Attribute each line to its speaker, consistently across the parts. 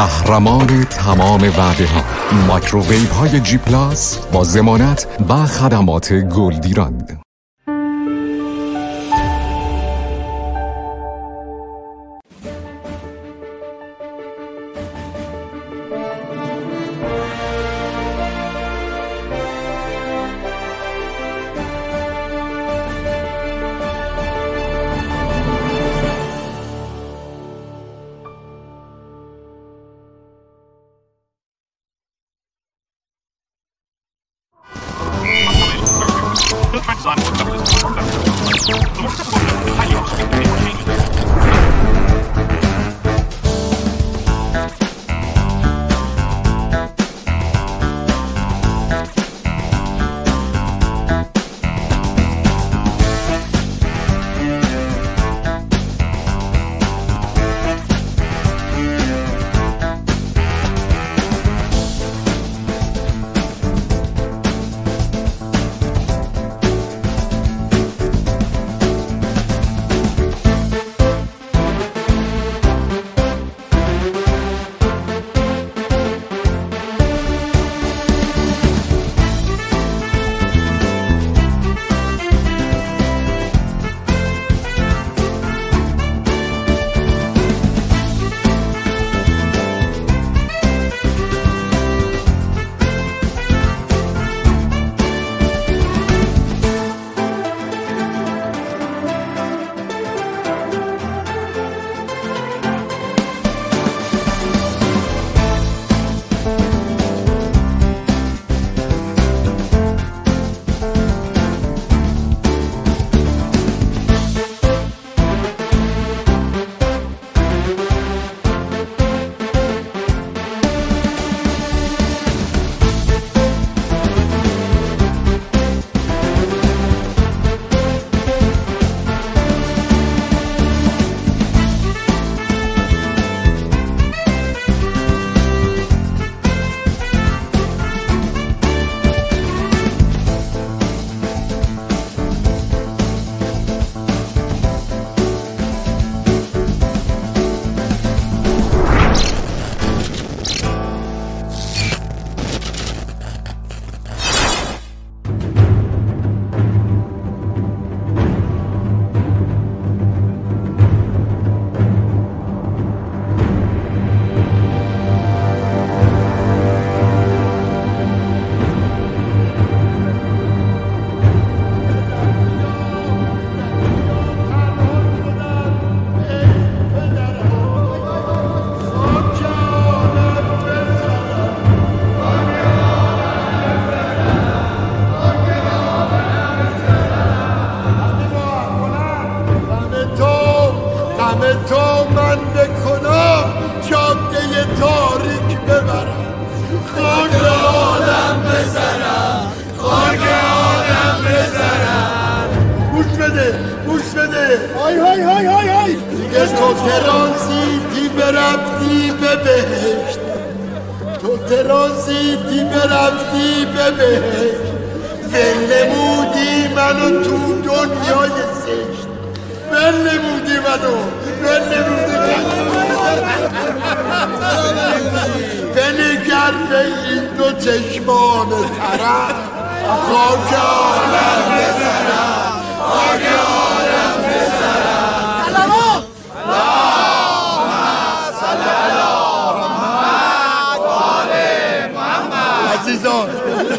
Speaker 1: قهرمان تمام وعده ها مایکروویو های جی پلاس با ضمانت و خدمات گلدیران
Speaker 2: های های های های های. دیگه تو ترازیدی برفتی به بهشت تو ترازیدی برفتی به بهشت بلمودی منو تو دنیای زشت. بلمودی منو بلمودی منو. بنگر به این دو چشمان ترم خاک آلم بزرم خاک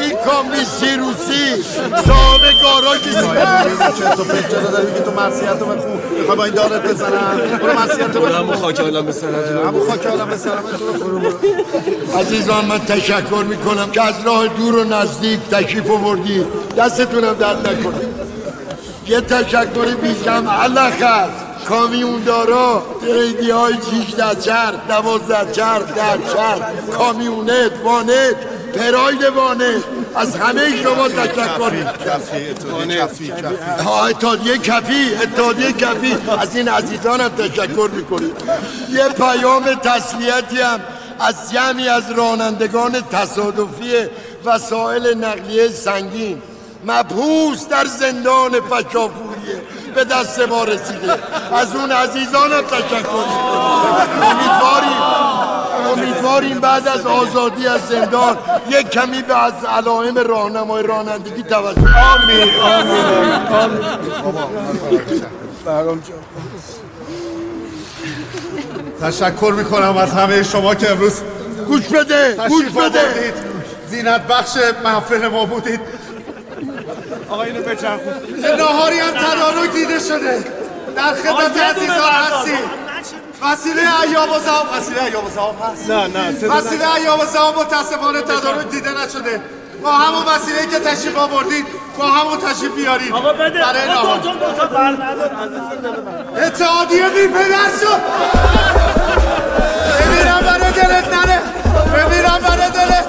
Speaker 2: این کامیسی روسی صاحب گاراژی
Speaker 3: تو پیچه داری میگی تو مرسیت رو بخون؟ می‌خوای با این دارت بزنم؟ برو مرسیت رو بخون. همون خاک عالم بسرم همون خاک عالم بسرم
Speaker 2: عزیزان من تشکر می‌کنم که از راه دور و نزدیک تشریف آوردی. دستتونم درد نکنه. یه تشکر بیشم علخ کامیون دارا تریدی های ده چر دوازده چر در چر کامیونت وانت. پراید وانت از همه شما تشکر اتحادیه کفی اتحادیه کفی از این عزیزانم تشکر می‌کنیم. یه پیام تسلیتی هم از جمعی از رانندگان تصادفی وسایل نقلیه سنگین. مبهوس در زندان فشافوریه به دست ما رسیده. از اون عزیزانم تشکر امیدواریم امیدواریم بعد از آزادی از زندان یک کمی به از علائم راهنمای رانندگی توجه آمین آمین
Speaker 4: تشکر می‌کنم از همه شما که امروز
Speaker 2: گوش بده گوش بده.
Speaker 4: زینت بخش محفل ما بودید. آقا اینو بچرخون. ناهاری هم تدارک دیده شده. در خدمت عزیزان هستی وسیله ایام و زمان وسیله ایام و زمان هست. نه نه وسیله ایام و زمان متاسفانه تدارک دیده نشده. با همون وسیله که تشریف آوردید با همون تشریف بیارید
Speaker 5: آقا بده.
Speaker 4: برای نهار.
Speaker 5: دو تا
Speaker 4: اتحادیه بی پدر شد. ببینم برای دلت نره. ببینم برای دلت.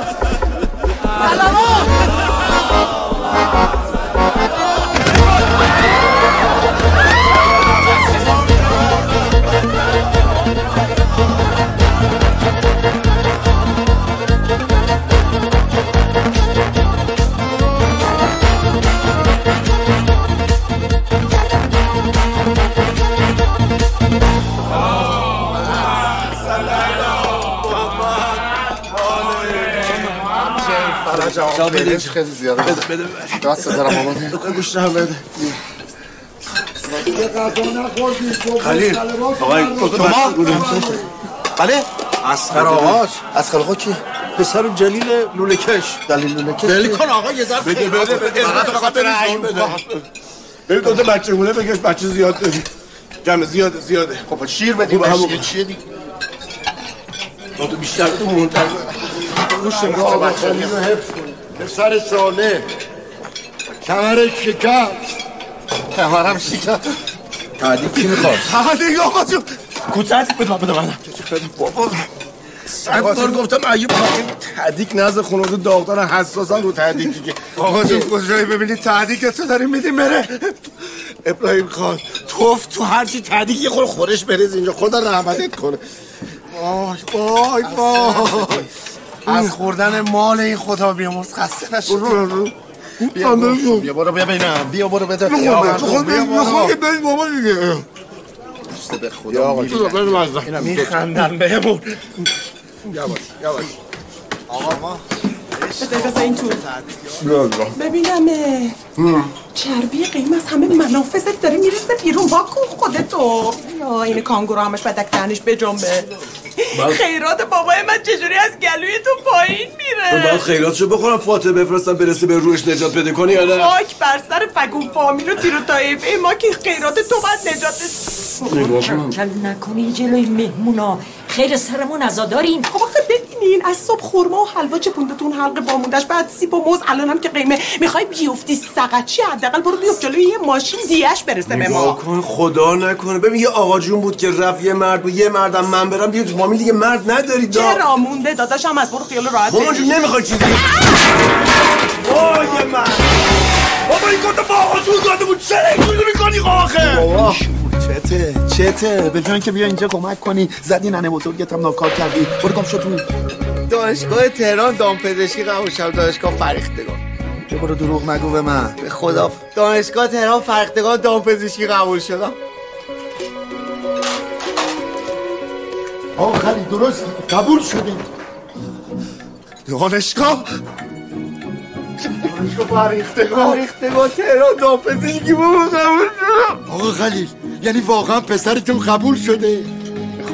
Speaker 4: خیلی زیاده. بده بده. دست دارم بابا گوش نه بده.
Speaker 2: خلیل
Speaker 4: آقای بله. اسخر آقاش اسخر آقا کی پسر جلیل لوله کش دلیل لوله کش دلیل کن آقا یه ظرف بده بده بده. فقط خاطر این بده.
Speaker 6: ببین دو تا بچه مونه بکش بچه زیاد داری. جمع زیاده زیاده.
Speaker 4: خب شیر بدی
Speaker 6: همون.
Speaker 4: بشیر. چیه دیگه؟
Speaker 6: تو بیشتر تو مهمتر
Speaker 2: گوش آقا خلیل رو حفظ کن. پسر ساله کمرش شکست
Speaker 4: کمرم شکر.
Speaker 6: تعدیب کی می‌خواد
Speaker 4: دیگه آقا جون.
Speaker 6: کوتاه بده بده من.
Speaker 4: بابا.
Speaker 6: صد بار گفتم ایوب تحدیک نزد خانواده داغدار حساسن رو تحدیک دیگه
Speaker 4: آقا جون. کجایی ببینید تحدیک تو داریم میدیم بره؟
Speaker 6: ابراهیم خان توف تو هر چی تحدیک یه خور خورش بریز اینجا. خدا رحمتت کنه.
Speaker 4: وای وای وای. از خوردن مال این خدا بیامرز خسته نشد بیا برو بیا برو ببینم. بیا برو بده
Speaker 6: خود
Speaker 4: بیا برو
Speaker 6: برید بابا. دیگه.
Speaker 4: به خدا میخندن بهمون.
Speaker 7: بذار این تو ببینم چربی قیم از همه منافذت داره می‌رسه بیرون. با کن خودتو. یا این کانگورو همش بدک تنش بجنبه خیرات بابای من چجوری از گلوی تو پایین میره؟
Speaker 8: باید خیراتشو بخورم. فاطمه بفرستم برسه به روش نجات بده. کنی یا نه؟
Speaker 7: خاک بر سر فگون فامیل و تیر و طایفه ما که خیرات تو باید نجات
Speaker 9: کل نکنی جلوی مهمونا. خیر سرمون ازادارین
Speaker 7: خب آخه ببینین از صبح خورما و حلوا چپوندتون حلقه باموندش بعد سیب و موز الانم که قیمه. می‌خوای بیفتی سقچی حداقل؟ برو بیفت جلوی یه ماشین دیش برسه به ما.
Speaker 8: کن خدا نکنه. ببین یه آقا جون بود که رفت یه مرد بود یه مردم من برم. دیگه تو فامیل دیگه مرد نداری دا
Speaker 7: چرا مونده؟ داداشم از برو خیال راحت
Speaker 8: مامان
Speaker 7: بری.
Speaker 8: جون نمی‌خوای چیزی؟ وای من بابا این کتا با آقا جون داده بود. چرا اینجوری می‌کنی آخه؟
Speaker 4: بابا. چته چته. به جای که بیا اینجا کمک کنی زدی ننه بزرگت هم ناکار کردی. برو گم تو.
Speaker 10: دانشگاه تهران دامپزشکی قبول شدم دانشگاه فرختگان.
Speaker 4: بیا برو دروغ نگو به من.
Speaker 10: به خدا. دانشگاه تهران فرختگان دامپزشکی قبول شدم
Speaker 2: خلیل درست. قبول شدیم
Speaker 4: دانشگاه؟
Speaker 10: فرختگان تهران دامپزشکی بود قبول شدم
Speaker 2: آقا خلیل یعنی واقعا پسرتون قبول شده؟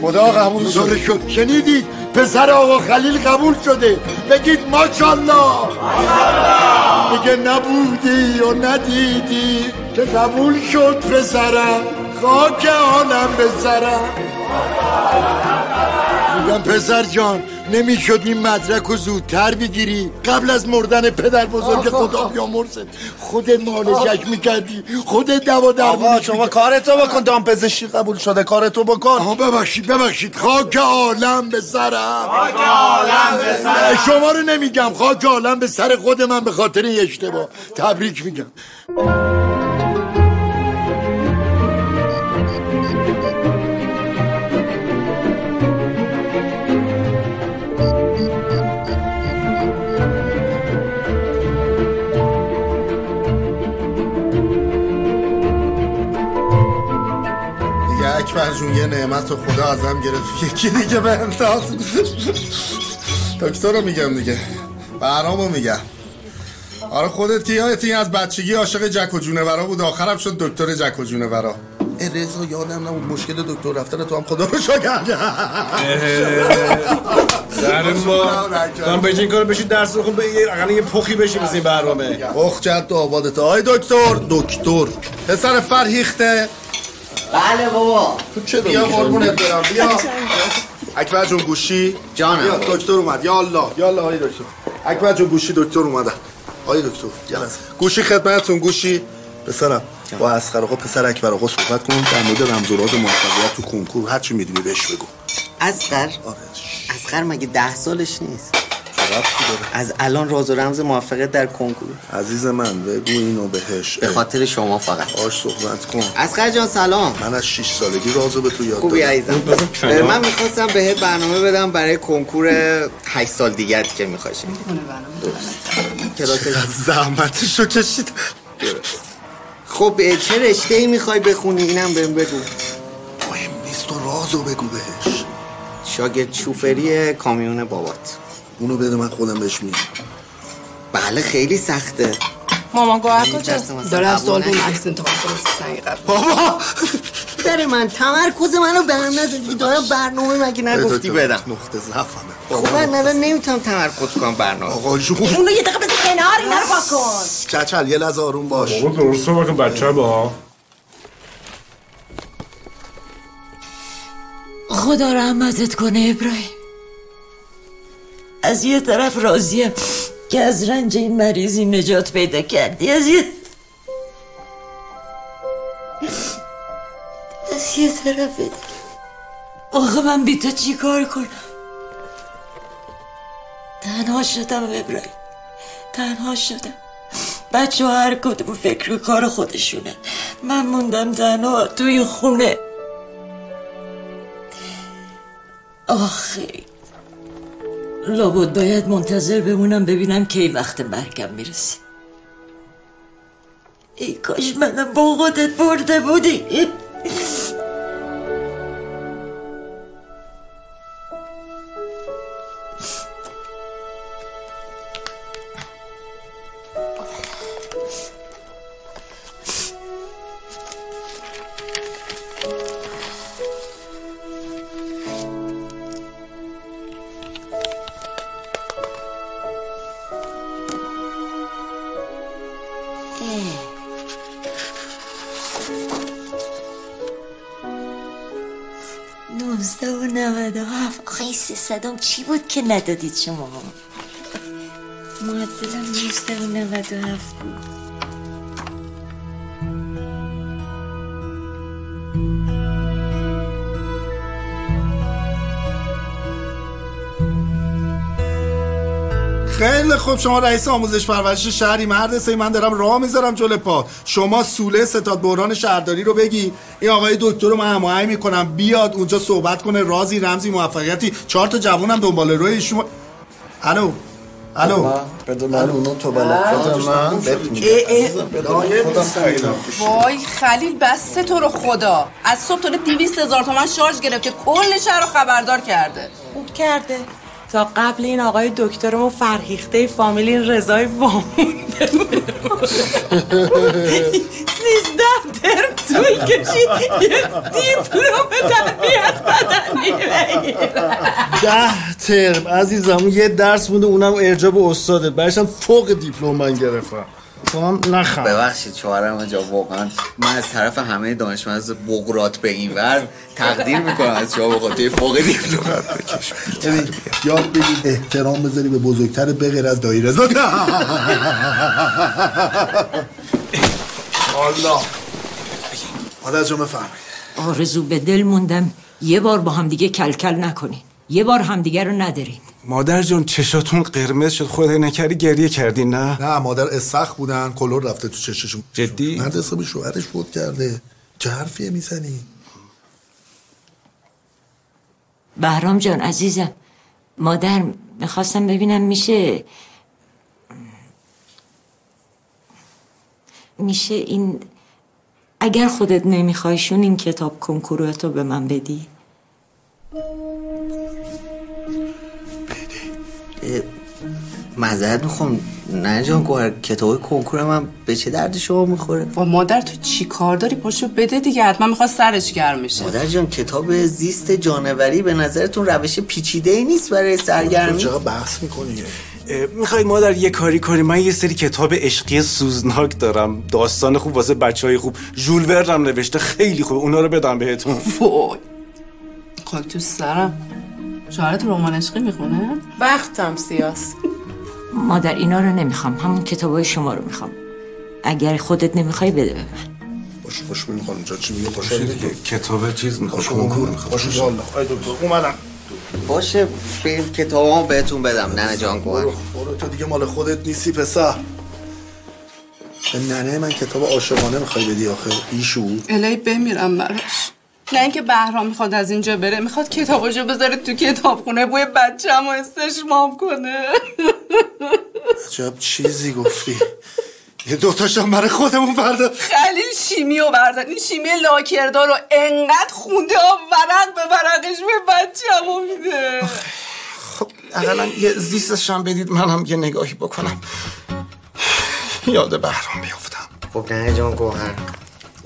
Speaker 4: خدا قبول شد
Speaker 2: شده. شد شنیدید پسر آقا خلیل قبول شده بگید ماشالله میگه نبودی و ندیدی که قبول شد پسرم خاک به سرم میگم پسر جان. نمی‌شد این مدرک رو زودتر بگیری. قبل از مردن پدر بزرگ خدا بیامرزت خودت معالجش می‌کردی. خودت دوا در
Speaker 11: آقا شما کارتو بکن. دام پزشکی قبول شده. کارتو بکن.
Speaker 2: آها ببخشید ببخشید. خاک عالم به سرم. خاک عالم به سرم. شما رو نمیگم. خاک عالم به سر خود من به خاطر این اشتباه. تبریک میگم.
Speaker 4: جون یه نعمت رو خدا ازم گرفت. یکی دیگه به انداز دکتر رو میگم دیگه. برنامه رو میگم. آره خودت که یادتی از بچگی عاشق جک و جونورا بود. آخرم شد دکتر جک و جونورا. ای رضا یادم نبود. مشکل دکتر رفتن تو هم خدا رو شکر
Speaker 8: در ما من به این کار بشید درس بخون به یه پخی بشی مثل این برنامه.
Speaker 4: اخ جد و آبادت. آی دکتر. دکتر. پسر فرهیخته.
Speaker 10: بله بابا.
Speaker 4: تو چه بیا قربونت برم. بیا. اکبر جون گوشی؟
Speaker 10: جانم.
Speaker 4: بیا دکتر اومد. یا الله یا الله آی دکتر. اکبر جون گوشی دکتر اومدن. آی دکتر گوشی خدمتتون گوشی. پسرم با اسخر آقا پسر اکبر آقا صحبت کن. در مورد رمز و راز موفقیت تو کنکور هر چی می‌دونی بهش بگو.
Speaker 10: اسقر
Speaker 4: آره.
Speaker 10: اسقر مگه ده سالش نیست؟ از الان راز و رمز موفقیت در کنکور.
Speaker 4: عزیز من بگو اینو بهش.
Speaker 10: به خاطر شما فقط.
Speaker 4: آش صحبت کن.
Speaker 10: اسقر جان سلام.
Speaker 4: من از 6 سالگی رازو به تو یاد
Speaker 10: خوبی
Speaker 4: دادم.
Speaker 10: عزیزم. من می‌خواستم بهت برنامه بدم برای کنکور 8 سال دیگه که میخواشیم کلاس
Speaker 4: زحمتشو کشید.
Speaker 10: خب چه رشته ای می‌خوای بخونی؟ اینم بهم بگو.
Speaker 4: مهم نیست تو رازو بگو بهش.
Speaker 10: شاگرد شوفری کامیون بابات.
Speaker 4: اونو بده من خودم بهش میگم.
Speaker 10: بله خیلی سخته.
Speaker 12: مامان گوهر کجا
Speaker 13: داره از آلبوم عکس انتخاب کنه
Speaker 10: بابا! در من تمرکز منو به هم نزدی دارم برنامه مگه نگفتی؟ بدم
Speaker 4: نقطه ضعفمه.
Speaker 10: خب من الان نمی‌تونم تمرکز کنم برنامه.
Speaker 4: آقا جون.
Speaker 12: اونو یه دقیقه بذار کنار اینا رو کن.
Speaker 4: کچل یه لحظه آروم باش.
Speaker 8: بابا درست صحبت کن بچه با.
Speaker 9: خدا رحمتت کنه ابراهیم. از یه طرف راضیم که از رنج این مریضی نجات پیدا کردی. از یه از یه طرف آخه من بی تو چی کار کنم؟ تنها شدم ابراهیم. تنها شدم. بچه ها هر کدوم فکر و کار خودشونه. من موندم تنها توی خونه. آخه. لابد باید منتظر بمونم ببینم کی وقت مرگم می‌رسه. ای کاش منم با خودت برده بودی. چی بود که ندادید شما معدلم نوزده و نود و هفت بود.
Speaker 4: خیلی خوب. شما رئیس آموزش پرورش شهری مرد سه من دارم راه می‌ذارم جلو پا. شما سوله ستاد بحران شهرداری رو بگی. این آقای دکتر رو من هماهنگ می‌کنم. بیاد اونجا صحبت کنه. رازی رمزی موفقیتی. چهار تا جوونم دنبال روی شما الو. الو.
Speaker 11: بده من. اونو تو من.
Speaker 13: وای خلیل بسته تو رو خدا. از صبح تا دیویست هزار تومن شارژ گرفته کل شهر رو خبردار کرده.
Speaker 12: خوب کرده. تا قبل این آقای دکترمون فرهیخته فامیلی رضای وامونده سیزده ترم طول کشید. یه دیپلوم تربیت بدنی
Speaker 11: ده ترم. عزیزم یه درس مونده اونم ارجاب استاده برشم فوق دیپلم من گرفتم.
Speaker 14: تو نخم
Speaker 10: ببخشید شوهرم اینجا واقعا من از طرف همه دانشمند از بغرات به این ور تقدیر می‌کنم از شما به خاطر فوق دیپلم
Speaker 4: ببین یاد بگیر احترام بذاری به بزرگتر به غیر از دایی رضا. الله. مادر جان بفرمایید.
Speaker 9: آرزو به دل موندم یه بار با هم دیگه کلکل نکنین. یه بار همدیگه رو ندارین
Speaker 8: مادر جان چشاتون قرمز شد. خدا نکردی گریه کردی نه؟
Speaker 4: نه مادر اسخ بودن. کلور رفته تو چششون.
Speaker 8: جدی؟
Speaker 4: مرد حساب شوهرش فوت کرده. چه حرفیه می‌زنی؟
Speaker 9: بهرام جان عزیزم. مادر می‌خواستم ببینم میشه میشه این اگر خودت نمیخوایشون این کتاب کنکوراتو به من بدی؟
Speaker 10: معذرت می‌خوام. نه جان گوهر کتاب کنکور من به چه درد شما می‌خوره؟
Speaker 13: با مادر تو چی کار داری؟ پاشو بده دیگه حتما می‌خواد سرش گرم شه
Speaker 10: مادر جان کتاب زیست جانوری به نظرتون روش پیچیده ای نیست برای سرگرمی؟
Speaker 4: چقدر بحث می‌کنی؟
Speaker 8: می‌خوای مادر یه کاری کنی؟ من یه سری کتاب عشقی سوزناک دارم. داستان خوب واسه بچه های خوب ژول ورن نوشته خیلی خوب. اونا رو بدم بهتون.
Speaker 13: وای. خاک تو سرم. شوهرت رمان عشقی می‌خونه؟
Speaker 7: وقتم سیاس.
Speaker 9: مادر اینا رو نمی‌خوام. همون کتابای شما رو می‌خوام. اگر خودت نمی‌خوای بده به من.
Speaker 4: باش باش ببین خانم جان. چی میگه خوشحال
Speaker 8: کتاب چیز می‌خوام.
Speaker 4: کنکور می‌خوام. باش الله ای دکتر اومدم.
Speaker 10: باشه فیلم کتابامو بهتون بدم ننه جان
Speaker 4: برو برو. تو دیگه مال خودت نیستی پسر. به ننه من کتاب عاشقانه می‌خوای بدی آخه. ایشو.
Speaker 13: الهی بمیرم براش. نه اینکه بهرام می‌خواد از اینجا بره می‌خواد کتاباشو بذاره تو کتابخونه بوی بچه هم استشمام کنه.
Speaker 4: عجب چیزی گفتی؟ یه دوتاشم برای خودمون برده
Speaker 13: خلیل شیمی رو بردن این شیمی لاکردار رو انقدر خونده ها ورق به ورقش به بچه هم میده.
Speaker 4: خب اقلا یه زیستش هم بدید من هم یه نگاهی بکنم. یاد بهرام بیافتم.
Speaker 10: خب ننه جان گوهر.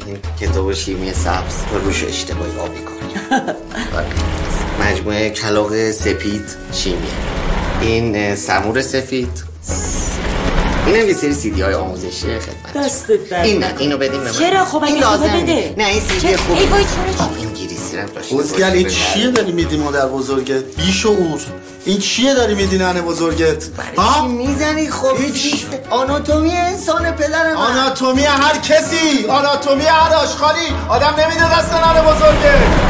Speaker 10: این کتاب شیمی سبز تو روش اشتباهی آبی کنی مجموعه کلاق سپید شیمی این سمور سفید. این هم یه سری سیدی های آموزشی خدمت
Speaker 9: دستت درد
Speaker 10: این نه اینو بدیم به من.
Speaker 9: چرا؟ خب
Speaker 10: این
Speaker 9: خوبه
Speaker 10: لازم
Speaker 9: بده.
Speaker 10: نه این سیدی؟ خوبه.
Speaker 9: ای وای، چرا؟
Speaker 10: انگلیسی هم داشته
Speaker 4: بزگل این چیه داری میدی مادر بزرگت؟ بیشعور این چیه داری میدی ننه بزرگت؟
Speaker 10: ها؟ می‌زنی؟ خب
Speaker 4: هیچ.
Speaker 10: آناتومی انسان پدر من.
Speaker 4: آناتومی هر کسی. آناتومی هر آشخالی آدم نمیده دست ننه بزرگت.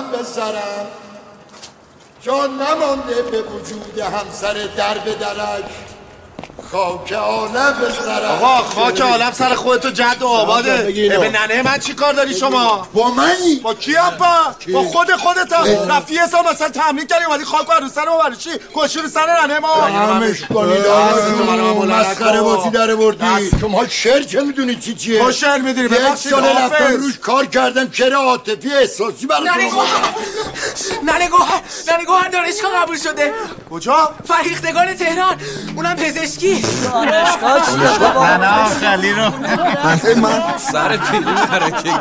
Speaker 2: عالم به سرم جان نمانده به وجود همسر در به درک. خاک عالم سرم
Speaker 14: آقا خاک عالم سر خودتو جد و آباده. به ننه من چی کار داری شما؟
Speaker 2: با منی؟
Speaker 14: با کی ابا؟ با خود خودت رفتی یه سال مثلا تمرین کردی اومدی خاک رو سر ما برای چی؟ کشی رو سر ننه ما.
Speaker 2: همش کنید
Speaker 14: دست تو منو بلند
Speaker 2: مسخره. بازی در بردی. شما شعر چه می‌دونی چی چیه؟
Speaker 14: ما شعر می‌دونیم.
Speaker 2: یک سال. رفتم روش کار کردم شعر عاطفی احساسی برای شما
Speaker 15: ننه گوهر ننه گوهر دانشگاه قبول شده.
Speaker 14: کجا؟
Speaker 15: فرهیختگان تهران. اونم پزشکی.
Speaker 14: نه نه خلی رو
Speaker 2: من
Speaker 8: سر پیری ترکه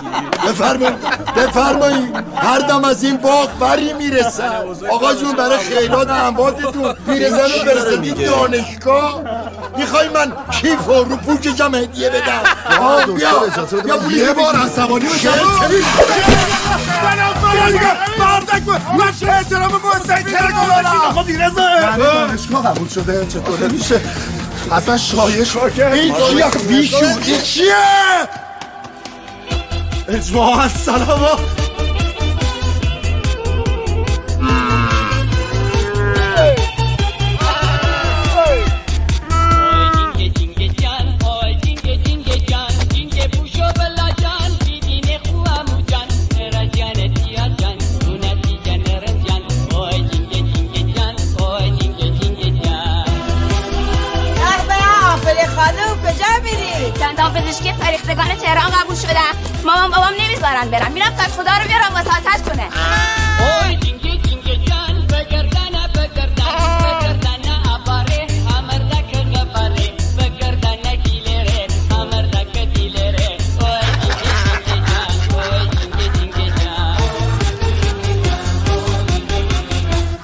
Speaker 2: بفرمایید بفرمایید هر دم از این باغ بری می‌رسن آقا جون برای خیرات انباتتون پیرزن رو برسدید دانشگاه می‌خوای من کیف رو پوکشم هدیه بدم بیا بیا پولی
Speaker 14: بار عصبانی بشم بردک من چه احترام ترکو دارم آقا بیرزه.
Speaker 4: ننه دانشگاه قبول شده چطوره میشه؟ اصلا شایش
Speaker 2: این چیه بیشو این چیه
Speaker 14: اجماع السلام
Speaker 16: فریختگان تهران قبول شدم مامان بابام نمی‌ذارن برم میرم تا خدا رو بیارم وساطت کنه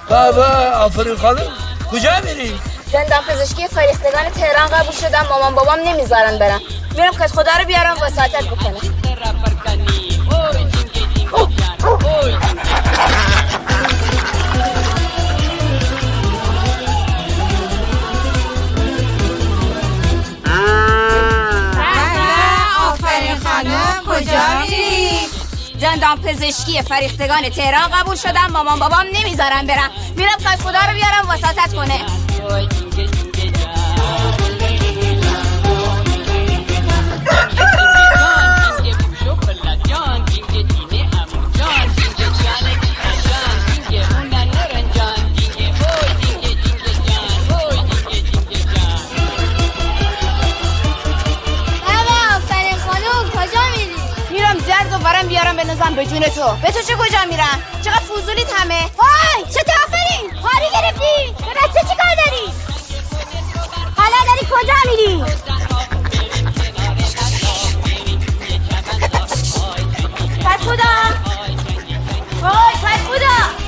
Speaker 17: بابا آفرین خانم. کجا میری؟
Speaker 16: زندان پزشکی فریختگان تهران قبول شدم مامان بابام نمی‌ذارن برم میرم که خدا رو بیارم وساطت بکنه
Speaker 18: آفرین خانم کجا میری؟
Speaker 16: زندان پزشکی فریختگان تهران قبول شدم. مامان بابام نمی‌ذارن برم. میرم که خدا رو بیارم وساطت کنه. بنازم به جون تو. به تو چه کجا میرم؟ چقدر فوزولیت همه.
Speaker 18: وای چه آفرین خاری گرفتی؟ به بچه چی کار داری؟ حالا داری کجا میری؟
Speaker 16: کت خدا وای کت خدا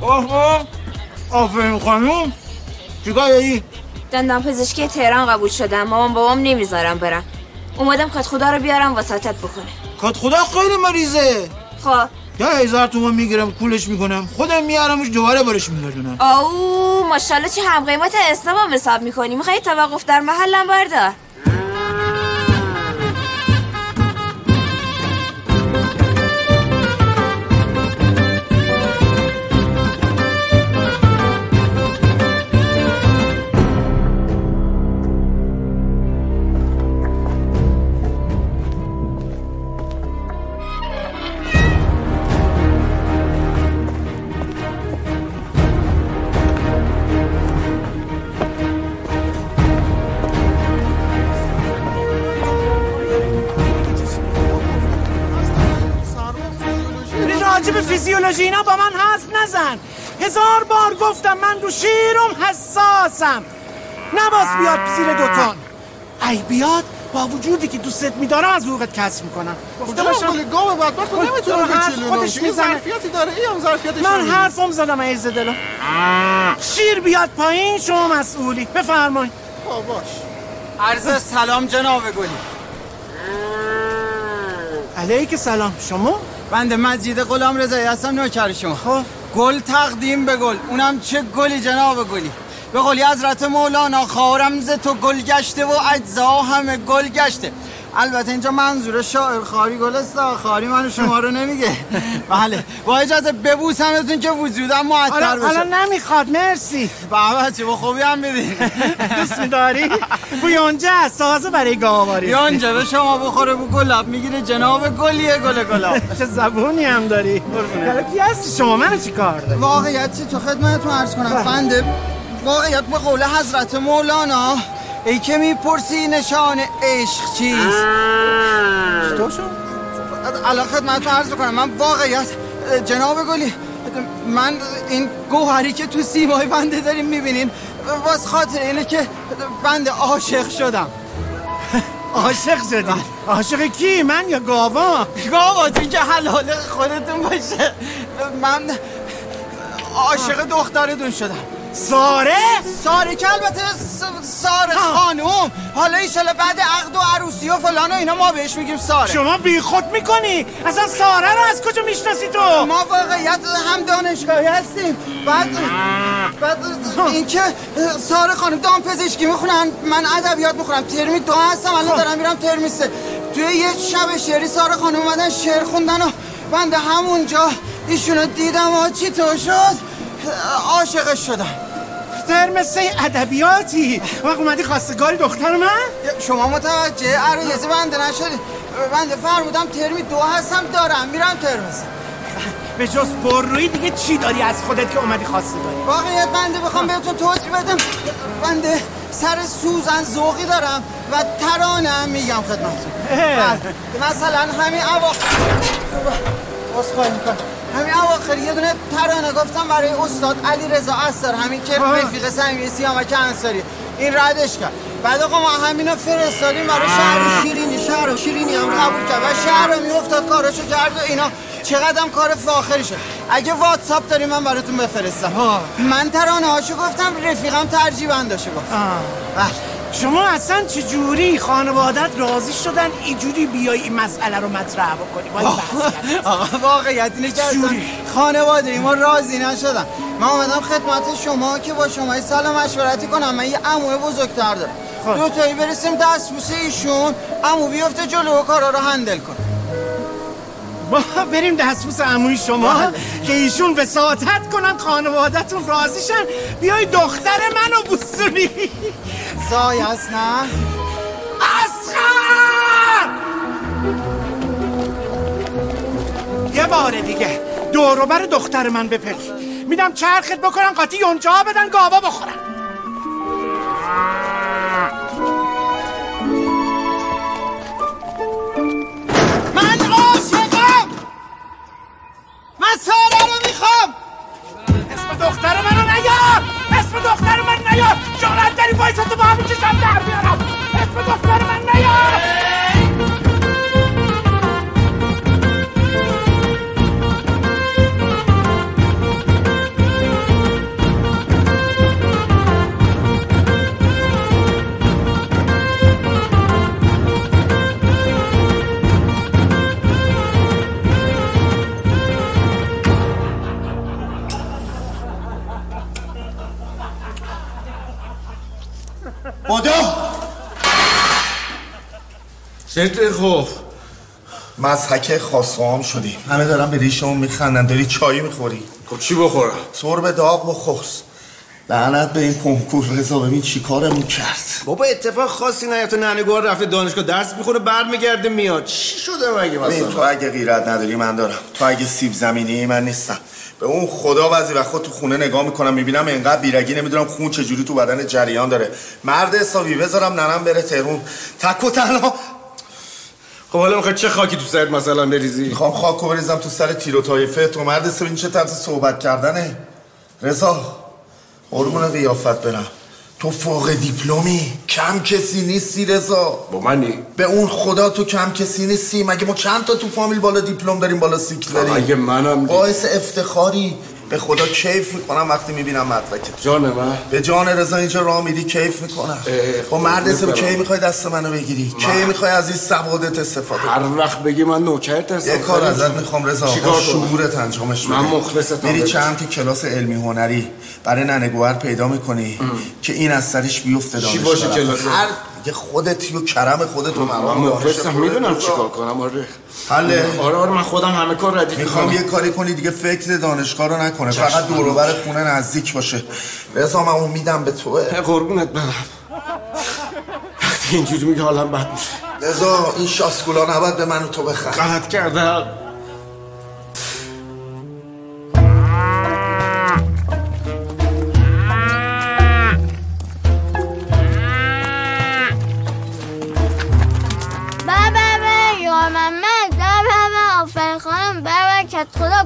Speaker 17: اوه آفرین خانم. چیکار داری؟
Speaker 16: دندان پزشکی تهران قبول شدم. مامان بابام نمی‌ذارم برم. اومدم کت خدا رو بیارم وساطت بکنه.
Speaker 17: کات خدا خیلی مریضه.
Speaker 16: خب.
Speaker 17: ده هزار تومن می‌گیرم کولش می‌کنم. خودم میارمش دوباره برش میگردونم
Speaker 16: آو ماشاءالله چه هم قیمت اسلام حساب می‌کنی. می‌خوای توقف در محلم بردار
Speaker 15: هزار بار گفتم من رو شیرم حساسم. نباس بیاد زیر دوتان ای بیاد با وجودی که دوستت میدارم از حقوقت کسب می‌کنم.
Speaker 4: گفته باشم گاو بدبخت
Speaker 15: خود
Speaker 4: نمی‌تونه
Speaker 15: حرف
Speaker 4: بچلونه
Speaker 15: خودش.
Speaker 4: ظرفیتی داره. این هم ظرفیتش
Speaker 15: من. حرفم زدم عز دلم. شیر بیاد پایین شما مسئولی. بفرمایید.
Speaker 4: باش.
Speaker 19: عرض سلام جناب گلی.
Speaker 15: علیک سلام. شما؟
Speaker 19: بنده مجید غلام رضایی هستم نوکر شما. خب. گل تقدیم به گل. اونم چه گلی جناب گلی. به قولی حضرت مولانا خارم ز تو گل گشته و اجزا همه گل گشته. البته اینجا منظور شاعر خاری گلستا خاری منو شما رو نمیگه. بله. با اجازه ببوسمتون که وجودم معطر بشه.
Speaker 15: حالا نمی‌خواد. مرسی.
Speaker 19: بابا چه با خوبی هم بدین
Speaker 15: دوست میداری؟ بویانجه سازه برای گاواری.
Speaker 19: یانجا به شما بخوره بو گلاب می‌گیره. جناب گلیه گل گلاب
Speaker 15: چه زبونی هم داری؟ حالا کی هستی؟ شما منو چی کار داری؟
Speaker 19: واقعیت چی؟ تو خدمتتون عرض کنم. بنده واقعیت به قول حضرت مولانا ای که می‌پرسی نشان عشق چیست؟ چطور شد؟ الان خدمتتون عرض کنم من واقعیت جناب گلی من این گوهری که تو سیمای بنده داریم می‌بینین واس خاطر اینه که بنده عاشق شدم.
Speaker 15: عاشق شدی؟ عاشق کی؟ من یا گاوا؟
Speaker 19: گاواتون که حلال خودتون باشه. من عاشق دخترتون شدم.
Speaker 15: ساره؟
Speaker 19: ساره که البته ساره خانوم. حالا ایشالا بعد عقد و عروسی و فلان و اینا ما بهش میگیم ساره.
Speaker 15: شما بی خود می‌کنی. اصلا ساره رو از کجا می‌شناسی تو؟
Speaker 19: ما واقعیت هم دانشگاهی هستیم. بعد بعد اینکه ساره خانم دام پزشکی می‌خونن من ادبیات می‌خونم. ترمی دو هستم الان دارم میرم ترمی سه. توی یه شب شعری ساره خانم اومدن شعر خوندن و بنده همونجا ایشونو دیدم. و چی تو شد؟ عاشقش شدم.
Speaker 15: ترم سه ادبیاتی. وقت اومدی خواستگاری دختر من؟
Speaker 19: شما متوجه عریضه بنده نشدی. بنده فرمودم ترمی دو هستم دارم. میرم ترمز
Speaker 15: به جز پررویی دیگه چی داری از خودت که اومدی خواسته داری
Speaker 19: واقعیت بنده بخوام بهتون توضیح بدم. بنده سر سوزن ذوقی دارم و ترانه هم میگم خدمتتون. بله. مثلا همین اواخر بازخواهی می‌کنم. همین اواخر یه دونه ترانه گفتم برای استاد علی رضا اثر همین که رفیق سمیه سیامک انصاری. این ردش کرد. بعد آقا ما همینو فرستادیم برای شهر شیرینی شهر شیرینی هم قبول کرد. و شهر میافتاد کارشو کرد و اینا. چقدر کار فاخری شد. اگه واتساپ داری من براتون بفرستم. من ترانه هاشو گفتم رفیقم ترجیح بنداشو گفت بله.
Speaker 15: شما اصلا چه جوری خانوادت راضی شدن اینجوری بیای این مسئله رو مطرح بکنی؟ با این
Speaker 19: آقا واقعیت اینه که اصلا خانواده ما راضی نشدن. من اومدم خدمت شما که با شما سلام مشورتی کنم. من یه عمو بزرگتر دارم.
Speaker 15: خب.
Speaker 19: دو تایی برسیم دست بوسه ایشون. عمو بیفته جلو و کارا رو هندل کن.
Speaker 15: ما بریم دستبوس عموی شما که ایشون وساطت کنن خانوادتون راضیشن بیای دختر منو بوسونی.
Speaker 19: زای هست نه؟
Speaker 15: اسخر! یه بار دیگه. دوروبر دختر من بپری. میدم چرخت بکنن قاطی یونجا بدن گاوا بخورن
Speaker 19: من عاشقم! من سارا رو می‌خوام!
Speaker 15: اسم دختر منو نیار اسم دختر من نیار جانت داری وایسا تو با همین چشم در بیارم. اسم دختر من نیار
Speaker 14: بادو
Speaker 4: شکل خوب. مزحک خاصوام شدیم همه دارن به ریشمون میخندن داری چایی می‌خوری.
Speaker 8: خب چی بخورم؟
Speaker 4: سرب داغ و خورس لعنت به این کنکور. رضا ببین چی کارمون کرد.
Speaker 8: بابا اتفاق خاصی نیفته. ننگوار رفته دانشگاه درس می‌خونه برمیگرده میاد. چی شده مگه
Speaker 4: ببین تو
Speaker 8: مثلا
Speaker 4: اگه غیرت نداری من دارم. تو اگه سیب زمینی من نیستم. به اون خدا بعضی وقتا تو خونه نگاه می‌کنم می‌بینم انقدر بیرگی نمی‌دونم خون چجوری تو بدن جریان داره. مرد حسابی بذارم ننم بره تهرون. تک و تنها.
Speaker 8: خب حالا می‌خوای چه خاکی تو سرت مثلا بریزی؟
Speaker 4: می‌خوام خاکو بریزم تو سر تیر و طایفه تو مرد حسابی این چه طرز صحبت کردنه؟ رضا قربون قیافت برم. تو فوق دیپلمی؟ کم کسی نیستی رضا.
Speaker 8: با منی؟
Speaker 4: به اون خدا تو کم کسی نیستی. مگه ما چند تا تو فامیل بالا دیپلم داریم بالا سیکل داریم؟
Speaker 8: اگه منم
Speaker 4: باعث افتخاری. به خدا کیف می‌کنم وقتی می‌بینم مدرکت
Speaker 8: جان من
Speaker 4: به جان رضا اینجا راه میری کیف می‌کنم با مرد حساب کی می‌خوای دست منو بگیری کی می‌خوای از این سوادت استفاده
Speaker 8: هر وقت بگی من نوکرت هستم
Speaker 4: یه کار ازت می‌خوام رضا؟ شعورت انجامش
Speaker 8: من
Speaker 4: بدی.
Speaker 8: مخلصتم
Speaker 4: میری. چند تا کلاس علمی هنری برای ننگوهر پیدا می‌کنی که این از سرش بیفته
Speaker 8: چی
Speaker 4: دانشگاه
Speaker 8: باشه. کلاس؟
Speaker 4: هر یه خودتی و کرم خودت و
Speaker 8: من
Speaker 4: مرام
Speaker 8: مخلصم می‌دونم چیکار کنم آره.
Speaker 4: حله.
Speaker 8: آره آره من خودم همه کار ردیف
Speaker 4: می‌خوام یه کاری کنی دیگه فکر دانشگاه رو نکنه. فقط دور و بر خونه نزدیک باشه. رضا من امیدم به توه.
Speaker 8: قربونت برم. وقتی اینجوری میگه حالم بد میشه.
Speaker 4: رضا این شاسکولا نباید به من و تو بخند
Speaker 8: غلط کردم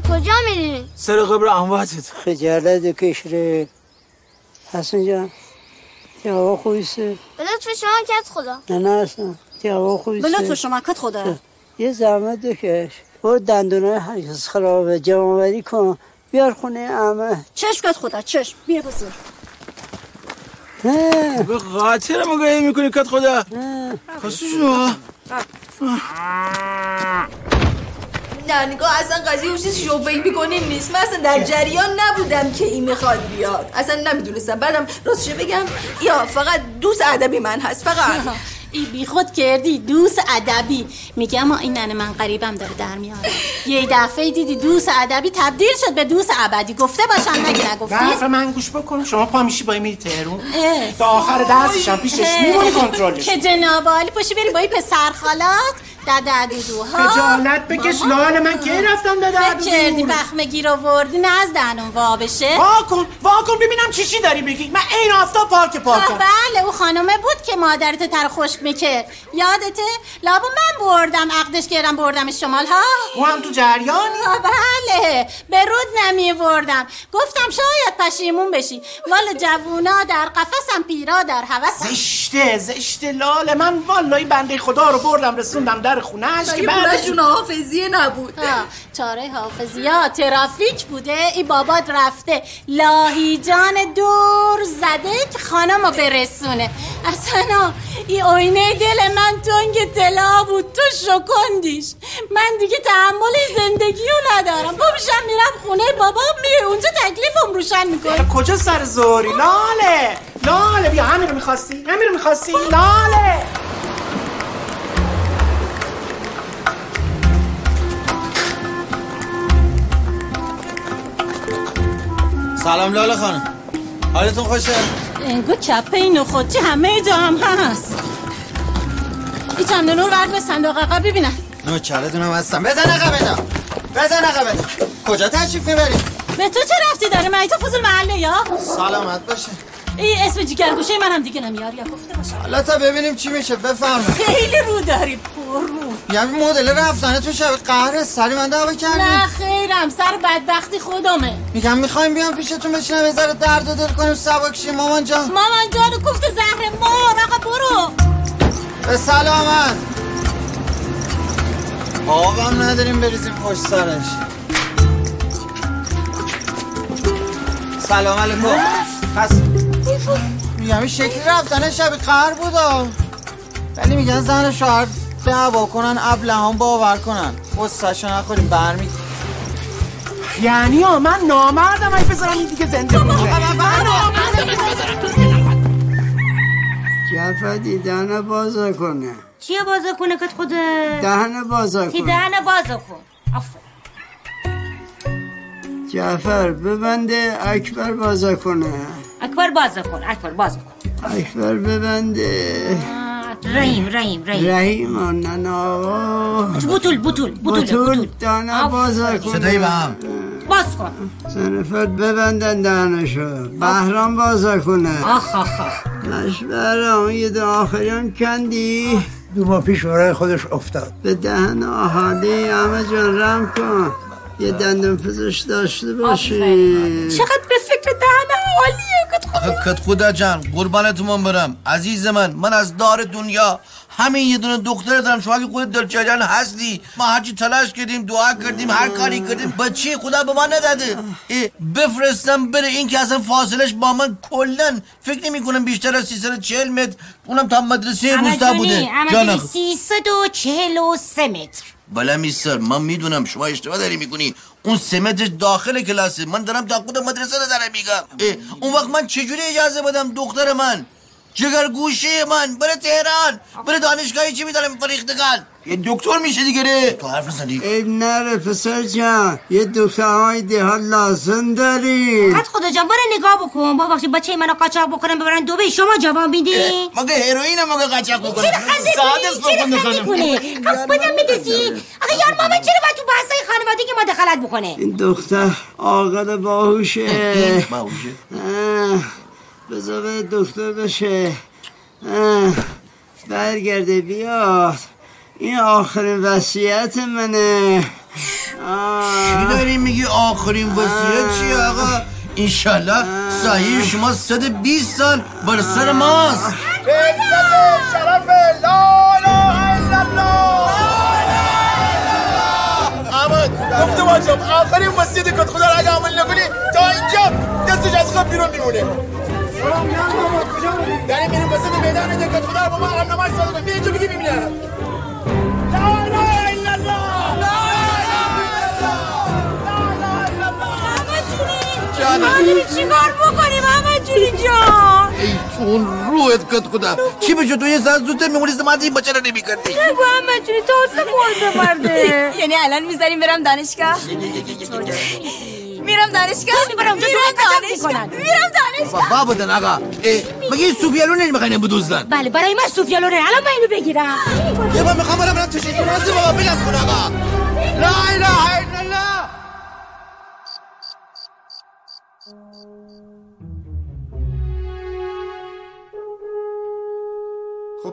Speaker 18: کجا میرین
Speaker 17: سر قبر امواتت
Speaker 20: خجالت کشره حسن جان تی هوا خویسته
Speaker 18: به لطف شما کت خدا.
Speaker 20: نه نه اصلا تی هوا خویسته
Speaker 18: به لطف شما کت خدا.
Speaker 20: یه زحمت بکش برو دندونای هرکس خرابه جمعوری کن. بیار خونه امه
Speaker 18: چشم کت خدا چشم. بیا بسر
Speaker 17: به قاطر مگاهی می‌کنی کت خدا؟ خواستو شو
Speaker 21: نه نگاه اصلا قضیه اون چیز شوفهی می‌کنین نیست. من اصلا در جریان نبودم که این می‌خواد بیاد. اصلا نمی‌دونستم. بعدم راستش بگم یا فقط دوست ادبی من هست فقط.
Speaker 22: ای بی خود کردی دوست ادبی. میگم این ننه من قریبم داره در میاره یه دفعه دیدی دوست ادبی تبدیل شد به دوست ابدی. گفته باشم نگه نگفتی؟
Speaker 15: حرف من گوش بکن. شما پا میشی با میری تهرون. تا آخر درسش هم پیشش. میمونی کنترلش.
Speaker 22: که جناب عالی پاشی بری با این پسر خالات دده دودو ها
Speaker 15: خجالت بکش لاله من کی رفتم
Speaker 22: فکر
Speaker 15: دودو؟
Speaker 22: کردی بخمه گیر آوردی نه از دهنم وا بشه.
Speaker 15: وا کن وا کن ببینم چی چی داری بگی. من این آفتاب پارک
Speaker 22: آه،
Speaker 15: پارکم
Speaker 22: بله او خانمه بود که مادرت تر خشک می‌کرد یادته؟ لابو من بردم عقدش کردم بردم شمال ها.
Speaker 15: او هم تو جریانی؟
Speaker 22: بله. به رود نمیوردم گفتم شاید پشیمون بشی. والا جوونا در قفسم پیرا در هوسم.
Speaker 15: زشته زشته لاله. من والله بنده خدا رو بردم رسوندم در خونهش که
Speaker 21: که
Speaker 15: بعدش
Speaker 21: پولشون حافظیه نبود؟
Speaker 22: آه، چاره حافظی ها ترافیک بوده ای بابات رفته. لاهیجان دور زده که خانم رو برسونه. اصلا ای آینه دل من تنگ طلا بود. تو شکندیش. من دیگه تحمل زندگی رو ندارم. با میشم میرم خونه بابا میره اونجا تکلیفم روشن می‌کنه.
Speaker 15: کجا سر زوری؟ لاله لاله بیا همین رو می‌خواستی. همین رو می‌خواستی. لاله
Speaker 19: سلام لاله خانم. حالتون خوشه؟
Speaker 22: انگو کپه این نخوتی همه جا هم هست. ای چند نور ورد به صندوق عقب ببینم.
Speaker 19: نوکرتونم هستم. بزن عقبه بزن عقبه کجا تشریف می‌بری؟
Speaker 22: به تو چه رفتی داره؟ من تو فضول محله یا؟
Speaker 19: سلامت باشه.
Speaker 22: ای اسم جگرگوشه من هم دیگه نمیاری یا گفته باشم
Speaker 19: حالا تا ببینیم چی میشه. بفرمایید.
Speaker 22: خیلی رو داری پر رو.
Speaker 19: یعنی مدل رفتنه تو شب قهر سری من دعوا کردی؟
Speaker 22: نه خیرم. سر بدبختی خودمه.
Speaker 19: میگم می‌خوایم بیام پیشتون بشینم یه ذره درد و دل کنیم. سبک شیم. مامان جان.
Speaker 22: مامان جانو کوفت زهر مار. آقا برو.
Speaker 19: به سلامت آبم نداریم بریزیم پشت سرش سلام علیکم پس میگم این شکلی رفتن شب قهر بودا ولی میگن زن شوهر دعوا کنن ابلهان باور کنن غصهشو نخوریم برمی
Speaker 15: یعنی من نامردم ای بذارم این دیگه زنده باشه من
Speaker 20: جعفر دهن بازا کنه.
Speaker 18: چیه بازا کنه کت خود؟
Speaker 20: دهن بازا
Speaker 18: کی
Speaker 20: کنه.
Speaker 18: دهن بازا کن. آفر.
Speaker 20: جعفر ببنده اکبر بازا کنه.
Speaker 18: اکبر بازا کن اکبر بازا کن.
Speaker 20: اکبر ببنده.
Speaker 18: رحیم رحیم رحیم.
Speaker 20: رحیم آنن آقا
Speaker 18: بطول بطول بطول
Speaker 20: بطول دهنه بازا کنه.
Speaker 18: صدایی به هم. باز کن
Speaker 20: سنفت ببندن دهنشو. بهرام بازا کنه.
Speaker 18: آخ آخ آخ.
Speaker 20: یه دو آخریان کندی.
Speaker 17: دو ماه پیش برای خودش افتاد.
Speaker 20: به دهن آهالی همه جان رم کن. یه دندون پزشک داشته باشی.
Speaker 18: چقدر به فکر دهن حالیه کت
Speaker 23: کت خدا جان قربانتون برم. عزیز من من از دار دنیا همین یه دونه دختر دارم شما که خودت دلچجان هستی. ما هرچی تلاش کردیم دعا کردیم هر کاری کردیم بچه خدا به ما نداده؟ بفرستم بره این که اصلا فاصلش با من کلن فکر نمی کنم بیشتر از 340 متر. اونم تا مدرسه روستا بوده.
Speaker 18: جان
Speaker 23: خ-
Speaker 18: سیصد و چهل و سه متر.
Speaker 23: بله میستر من می‌دونم شما اشتباه داری می‌کنی. اون سمتش داخل کلاسه. من دارم تا خود مدرسه رو دارم میگم. اون وقت من چجوری اجازه بدم دختر من جگر گوشه من بره تهران بره دانشگاهی چی میدارم فریختگان. یه دکتر میشه دیگه ره. تو حرف نزدی
Speaker 20: عیب نره پسر جان یه دخترهای دیها لازم داری.
Speaker 18: کت خدا جان برو نگاه بکن. با وقتی بچه منو قاچاق بکنن ببرن دوبه شما جواب میدی
Speaker 23: مگه هروئین هم مگه قاچاق بکنه
Speaker 18: چرا خنده کنی؟ چرا خنده خب خودم بدزی آخه یار مامان چرا باید تو بحثای خانوادگی ما دخالت بکنه؟
Speaker 20: این دختر عاقل باهوشه.
Speaker 23: باهوشه.
Speaker 20: اه، بذار به دکتر بشه. برگرده بیاد. این آخرین وصیت منه.
Speaker 23: چی داری میگی آخرین وصیت چی آقا؟ انشالله صحیح شما 120 سال بر سر ماست.
Speaker 14: عزت شرف لا اله الا الله احمد گفتم آجام آخرین وسیعت کت خدا رو اگه عمل نکنی تا اینجا دستش از خواب بیرون میمونه. داریم میریم وسط میدان ده کت خدا رو با ما هم نماز صادقه بیا اینجا بگی ببینم لا اله الا الله لا
Speaker 23: جانم
Speaker 18: داری چیکار بکنیم همه جوری جان
Speaker 23: ای تو اون روحت کت خدا چی بشه تو یه ساعت زودتر میمونی زمان این بچه رو نمی کردی
Speaker 18: نگو همه جوری تازه مرده مرده
Speaker 16: یعنی الان می‌ذاریم برم دانشگاه میرم دانشگاه
Speaker 22: می‌برم
Speaker 16: میرم دانشگاه میرم دانشگاه
Speaker 17: بابا بودن آقا. مگه این سوفیالو نمی‌خواین بدوزدن
Speaker 22: بله برای من سوفیالوره الان من اینو بگیرم.
Speaker 17: یه بار می‌خوام برم برم تو شکل راستی بابا بلم کن آقا. لا اله الا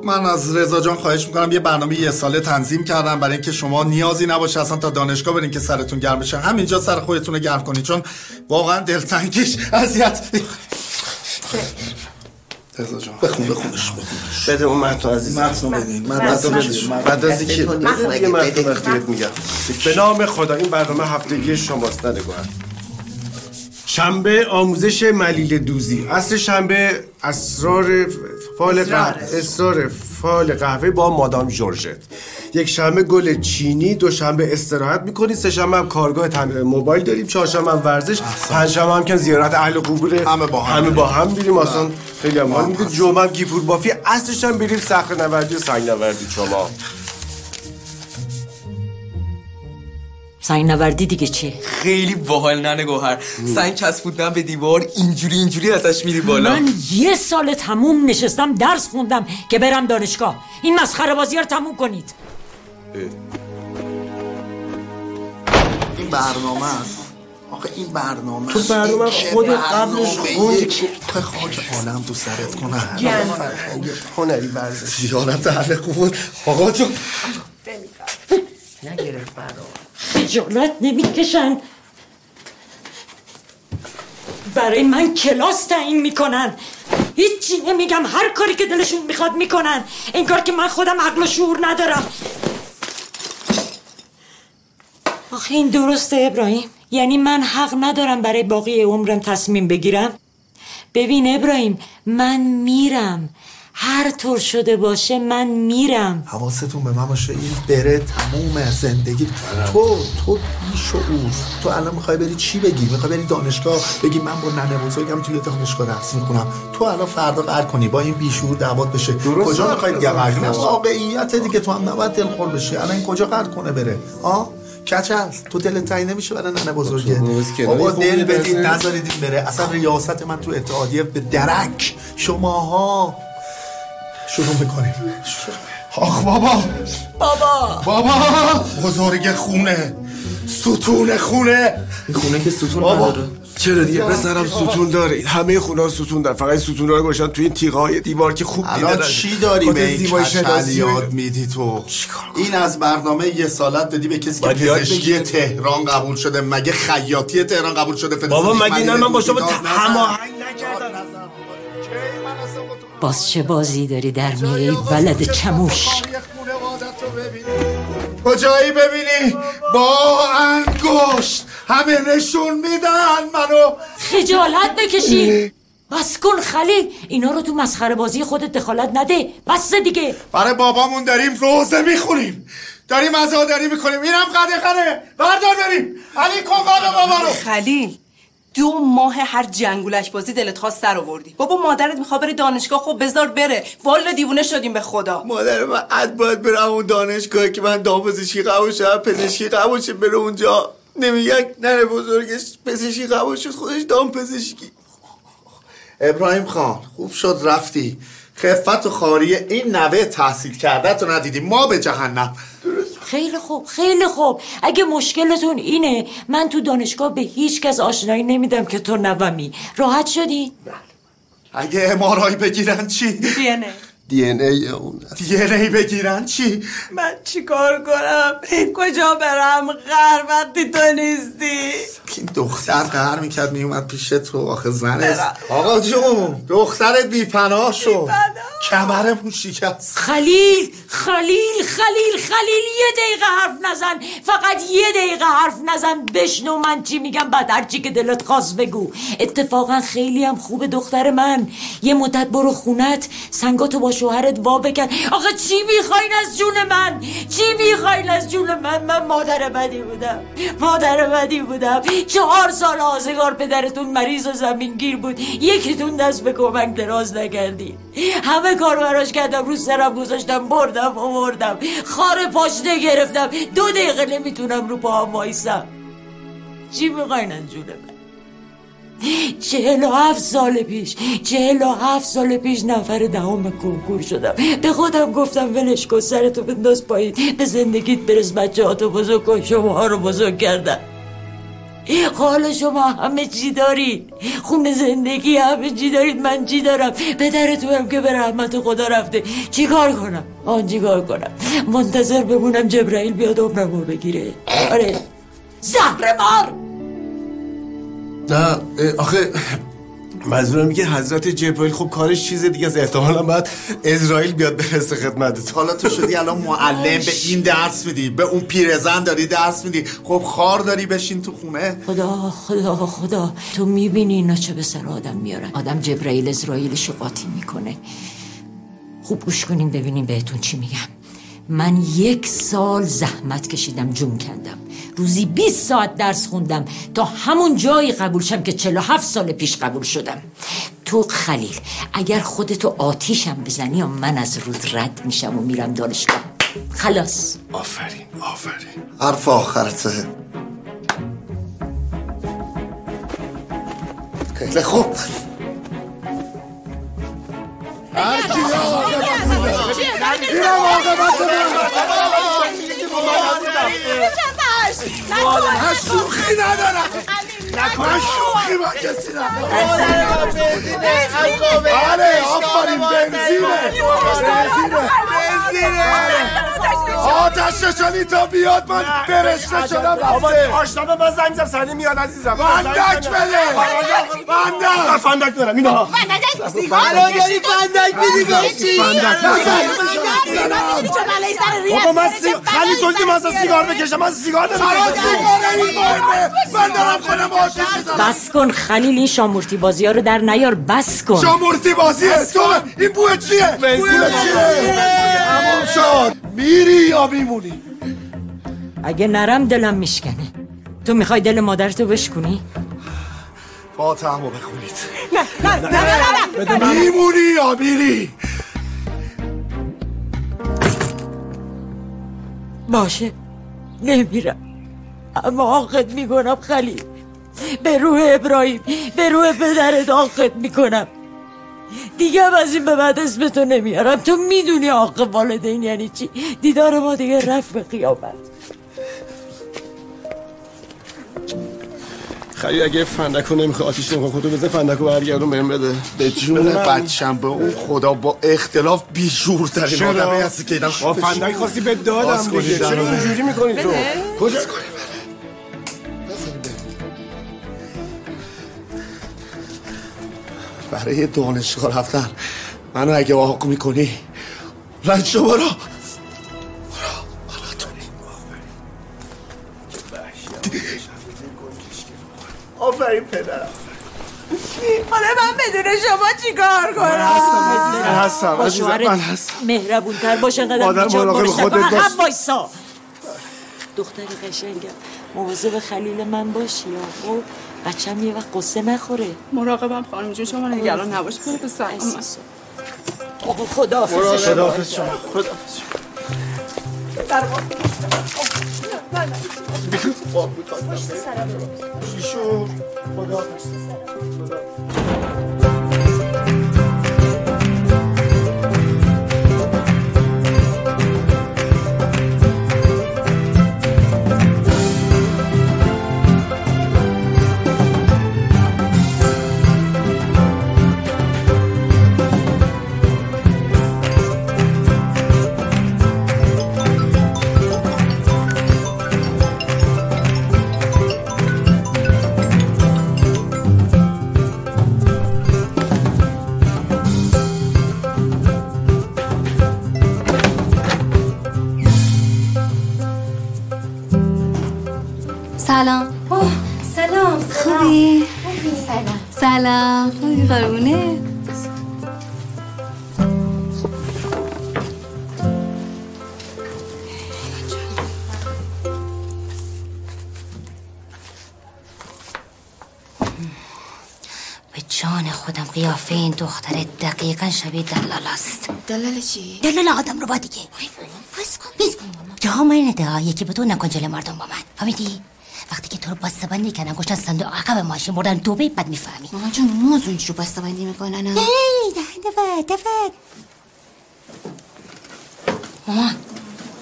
Speaker 4: من از رضا جان خواهش می‌کنم یه برنامه یه ساله تنظیم کردم برای اینکه شما نیازی نباشه اصلا تا دانشگاه برین که سرتون گرم بشه. همینجا سر خودتون رو گرم کنید چون واقعا دلتنگیش اذیت. رضا جان. بخون بخونش
Speaker 8: بده اون متن عزیز
Speaker 4: متن بدین مدرسه بدین.
Speaker 8: مدرسه که
Speaker 4: متن.
Speaker 8: یه متن وقتی میگم. به نام خدا این برنامه هفتگی شماست ندگوهر شنبه آموزش ملیل دوزی. اصل شنبه اسرار فال قهوه اسرار فال قهوه با مادام جورجت. یک شنبه گل چینی دو شنبه استراحت می‌کنید سه شنبه هم کارگاه تمرین موبایل داریم چهار شنبه هم ورزش پنج شنبه هم که زیارت اهل قبور همه با هم همه با هم میریم. اصلا خیلی هم حال میده جمعه هم گیپور بافی. اصلش هم بریم صخره نوردی و سنگ نوردی شما.
Speaker 9: سنگ نوردی دیگه چی؟
Speaker 24: خیلی باحال ننه گوهر. سنگ چسبوندن به دیوار اینجوری اینجوری ازش میری بالا.
Speaker 9: من یه سال تموم نشستم درس خوندم که برم دانشگاه. این مسخره بازی رو تموم کنید.
Speaker 4: این برنامه است. آخه این برنامه
Speaker 8: تو برنامه خود قبلش خوندی
Speaker 4: تو خاک عالم تو سرت کنه.
Speaker 8: هنری ورزش
Speaker 4: زیارت اهل قبور آقا جون.
Speaker 9: خجالت نمی‌کشن. برای من کلاس تعیین می‌کنن. هیچی نمیگم هر کاری که دلشون می‌خواد می‌کنن. انگار که من خودم عقل و شعور ندارم. آخه این درسته ابراهیم. یعنی من حق ندارم برای باقی عمرم تصمیم بگیرم. ببین ابراهیم من میرم. هر طور شده باشه من میرم.
Speaker 4: حواستون به من باشه این بره تموم زندگی. تو تو بیشعور تو الان می‌خوای بری چی بگی؟ می‌خوای بری دانشگاه بگی من با ننه بزرگم توی دانشگاه درس می‌کنم تو الان فردا قرار کنی با این بیشعور دعوات بشه. کجا می‌خوای قرار کنی واقعیت دیگه تو هم نباید دلخور بشی. الان این کجا قرار کنه بره؟ ها کچ هست. تو دلت تعیین نمیشه برای ننه بزرگه. بابا دل بدید نذارید بره. اصلا ریاست من تو اتحادیه به درک. شماها شروع می‌کنیم. آخ بابا.
Speaker 22: بابا.
Speaker 4: بابا بزرگ خونه. ستون خونه.
Speaker 8: این خونه که ستون
Speaker 4: بابا.
Speaker 8: نداره. چرا دیگه؟ پسرم ستون داره. همه خونه ها ستون داره. فقط ستون ها رو گوشن توی این تیغه های دیوار که خوب دیده
Speaker 4: الان. چی داری به این یاد میدی تو. این از برنامه یه سالت دادی به کسی که پزشکی. تهران قبول شده. مگه خیاطی تهران قبول شده؟
Speaker 8: بابا مگه نه من با شما. هماهنگ
Speaker 9: باز چه بازی داری در میری ولد چموش
Speaker 4: کجایی ببینی؟ با انگشت. همه نشون میدن منو.
Speaker 9: خجالت بکشی. بس کن خلیل. اینا رو تو مسخره بازی خودت دخالت نده. بس دیگه.
Speaker 4: برای بابامون داریم روزه می‌خونیم. داریم عزاداری می‌کنیم. اینم قده قده. بردار بریم. علی کن قده بابا رو.
Speaker 13: خلیل. دو ماه هر جنگولک بازی دلت خواست سر آوردی. بابا مادرت می‌خواد بره دانشگاه. خب بذار بره. والا دیوونه شدیم به خدا.
Speaker 4: مادر من عد باید برم اون دانشگاه که من دامپزشکی قبول شدم پزشکی قبول شد بره اونجا. نمیگه نره بزرگش پزشکی قبول شد خودش دامپزشکی. ابراهیم خان خوب شد رفتی. خفت و خاری این نوه تحصیل کرده تو ندیدی. ما به جهنم.
Speaker 9: خیلی خوب خیلی خوب. اگه مشکلتون اینه من تو دانشگاه به هیچ کس آشنایی نمیدم که تو نومی. راحت شدی؟
Speaker 4: اگه امارای بگیرن چی؟
Speaker 13: بینه
Speaker 8: دی ان ای اون
Speaker 4: دی ان ای بگیرن چی؟
Speaker 13: من چیکار کنم؟ کجا برم؟ غر وقتی تو نیستی.
Speaker 4: این دختر قهر می‌کرد میومد پیش تو. آخه زن است. آقا جون دخترت بیپناه شد کمرمون شکست.
Speaker 9: خلیل خلیل خلیل خلیل یه دقیقه حرف نزن. فقط یه دقیقه حرف نزن. بشنو من چی میگم بعد هرچی که دلت خواست بگو. اتفاقا خیلی هم خوبه دختر من. یه مدت برو خونت. سنگاتو با شوهرت وا بکن. آخه چی می‌خواین از جون من؟ چی می‌خواین از جون من؟ من مادر بدی بودم. مادر بدی بودم. چهار سال آزگار پدرتون مریض و زمینگیر بود. یکیتون دست به کمک دراز نکردی همه کار براش کردم. رو سرم گذاشتم بردم آوردم. خار پاشنه گرفتم. دو دقیقه نمی‌تونم رو پاهم وایسم. چی می‌خواین از جون من؟ چهل و هفت سال پیش چهل و هفت سال پیش نفر دهم کنکور شدم. به خودم گفتم ولش کن سرتو بنداز پایین. به زندگیت برس بچه هاتو بزرگ کن شما ها رو بزرگ کردم. حالا شما همه چی دارید. خون زندگی همه چی دارید من چی دارم؟ پدرتو هم که به رحمت خدا رفته. چی کار کنم؟ آن چی کار کنم؟ منتظر بمونم جبرائیل بیاد عمرمو بگیره. آره. زهر مار
Speaker 8: نه آخه منظورم میگه حضرت جبرائیل خب کارش چیز دیگه از احتمالا بعد اسرائیل بیاد برسه خدمتت.
Speaker 4: حالا تو شدی الان معلم به این درس میدی به اون پیرزن داری درس میدی. خب خار داری بشین تو خونه.
Speaker 9: خدا خدا خدا. تو می‌بینی اینا چه به سر آدم میارن. آدم جبرائیل اسرائیل قاطی می‌کنه. خوب گوش کنیم ببینیم بهتون چی میگم من یک سال زحمت کشیدم جون کندم. روزی 20 ساعت درس خوندم. تا همون جایی قبول شم که 47 سال پیش قبول شدم. تو خلیل اگر خودتو آتیشم بزنی یا من از رود رد میشم و میرم دانشگاه. خلاص.
Speaker 8: آفرین آفرین.
Speaker 4: حرف آخرته. خیلی خوب.
Speaker 2: اینم عاقبت من شوخی ندارم من شوخی با کسی ندارم بله آفرین بنزینه. بنزینه آتش نشانی تا بیاد من برشته شدم
Speaker 14: بابا
Speaker 2: رفته
Speaker 14: آشنا من زنگ زدم سنی میاد عزیزم
Speaker 2: فندک بده فندک
Speaker 14: فندک دارم اینا
Speaker 2: الان داری فندک میدی
Speaker 14: بابا من. خیلی تو که من سیگار بکشم من سیگار نمی‌کشم
Speaker 2: من دارم خودم آتش
Speaker 9: بس کن خلیل این شامورتی بازی ها رو در نیار بس کن
Speaker 2: شامورتی بازیه تو این بوه چیه بوه چیه تمام شد. میری یا میمونی؟
Speaker 9: اگه نرم دلم میشکنه. تو می‌خوای دل مادرتو بشکنی؟
Speaker 2: فاتحمو بخونید
Speaker 7: نه نه نه نه
Speaker 2: میمونی یا میری؟
Speaker 9: باشه. نمیرم. اما آقت می‌کنم خلیل. به روح ابراهیم به روح پدرت آقت می‌کنم. دیگه هم از این به بعد اسمتو نمیارم. تو می‌دونی آق والدین یعنی چی؟ دیدار ما دیگه رفت به قیامت.
Speaker 8: خیلی اگه فندکو نمی‌خواد آتیش نمی‌خواد خودتو بزن فندکو برگردون بهم بده.
Speaker 4: به جون بچم به اون خدا با اختلاف بیشورترین
Speaker 8: چرا؟
Speaker 4: آدمی هستی که ایدم
Speaker 8: با فندک خواستی به دادم دیگه. چرا اینجوری می‌کنی تو؟ کجا؟
Speaker 4: برای دانشگاه رفتن. منو اگه واقع می‌کنی رنج شما را آفرین پدرم
Speaker 7: حالا من بدون شما چیکار کنم؟
Speaker 8: من هستم
Speaker 9: با
Speaker 8: عزیزم
Speaker 9: شوهرت
Speaker 8: من هستم.
Speaker 9: مهربونتر باش انقدر
Speaker 8: مادر مراقب. خودت باش.
Speaker 9: وایسا. دختر قشنگم مواظب خلیل من باشی یا خب بچم یه وقت قصه نخوره.
Speaker 13: مراقبم خانم جون شما نگران نباش برو به سلام
Speaker 9: آقا خدا
Speaker 8: خداحافظ شما. خداحافظ شما.
Speaker 2: خدا
Speaker 18: سلام. سلام خوبی؟ سلام. سلام. خوبی؟ قربونه؟
Speaker 16: به جان خودم قیافه این دختر دقیقا شبیه دلال است.
Speaker 18: دلال چی؟
Speaker 16: دلال آدم رو با دیگه. بس کن بس کن. جا من نده یکی به تو نکن جلو مردم با من. فهمیدی؟
Speaker 25: وقتی که تو رو باستبندی کردن گوشتن صندوق عقب ماشین بردن دوبه بعد می‌فهمی.
Speaker 21: ماما جون موز اونجا رو بسته‌بندی می‌کنن ها.
Speaker 25: هی دهنده دفت مامان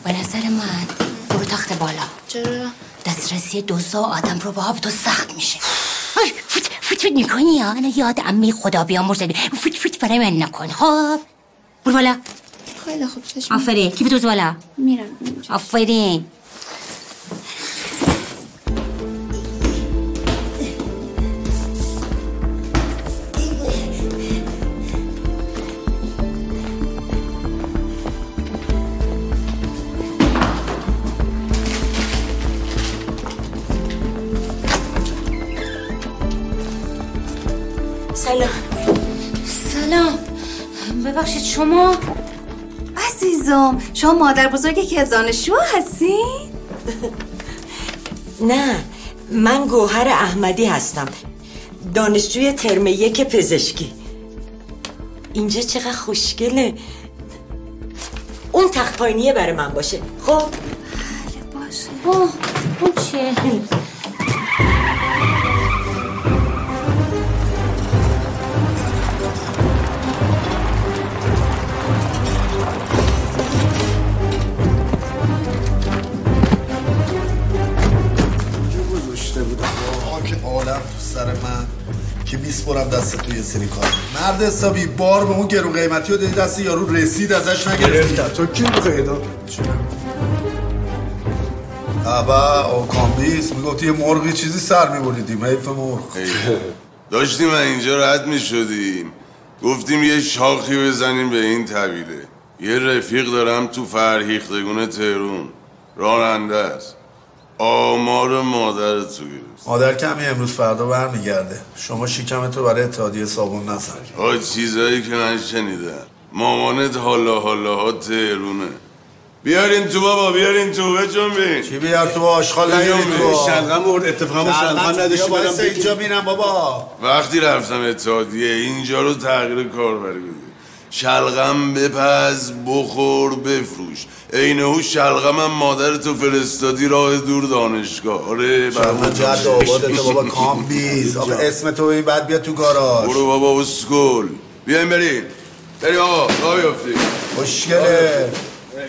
Speaker 25: به نظر من برو تخت بالا.
Speaker 21: چرا؟
Speaker 25: دسترسی دوزا آدم رو به تو سخت میشه. فوت فوت فوت می‌کنی یا. انا یاد امی خدا بیامرزد فوت فوت برای من نکن. خب برو بالا.
Speaker 21: خیلی خوب چشم.
Speaker 25: آفرین. کیف دوز بالا
Speaker 21: میرم
Speaker 25: آفرین. شما
Speaker 26: عزیزم شما مادر بزرگی که از دانشجو هستین؟
Speaker 9: نه من گوهر احمدی هستم دانشجوی ترم یک پزشکی. اینجا چقدر خوشگله. اون تخت پایینیه برای من باشه خب؟
Speaker 25: باشه. اوه اون چیه؟
Speaker 4: سر من که میسپرم دست توی یه سری کار مرد حسابی بار به اون گرو قیمتی رو دادی دست یارو رسید ازش نگرفتی.
Speaker 8: تو کی پیدا؟
Speaker 4: ابا او کامبیس. می‌گفتی یه مرغی چیزی سر میبریدیم حیف مرغ.
Speaker 27: داشتیم اینجا رد می شدیم گفتیم یه شاخی بزنیم به این طویله یه رفیق دارم تو فرهیختگون تهرون. راننده است. آمار مادر تو گرفت
Speaker 4: مادر کمی امروز فردا برمیگرده. شما شکم تو برای اتحادیه صابون نزن.
Speaker 27: ها چیزایی که نشنیدم مامانت حالا حالا ها تهرونه. بیارین تو بابا بیارین تو بجنبین.
Speaker 4: چی بیار تو آشغال نیارین تو
Speaker 8: شلغم برد اتفاقا شلغم نداشتی بدم
Speaker 4: اینجا میرم بابا.
Speaker 27: وقتی رفتم اتحادیه اینجا رو تغییر کاربری بده شلغم بپز بخور بفروش. عین او شلغم هم مادر تو فرستادی راه دور دانشگاه. آره
Speaker 4: شما جد آبادت بابا کامبیز آقا اسم تو این بعد بیا تو گاراژ.
Speaker 27: برو بابا اسکول. بیاین بریم. بریم آقا راه بیافتیم
Speaker 4: خوشگله.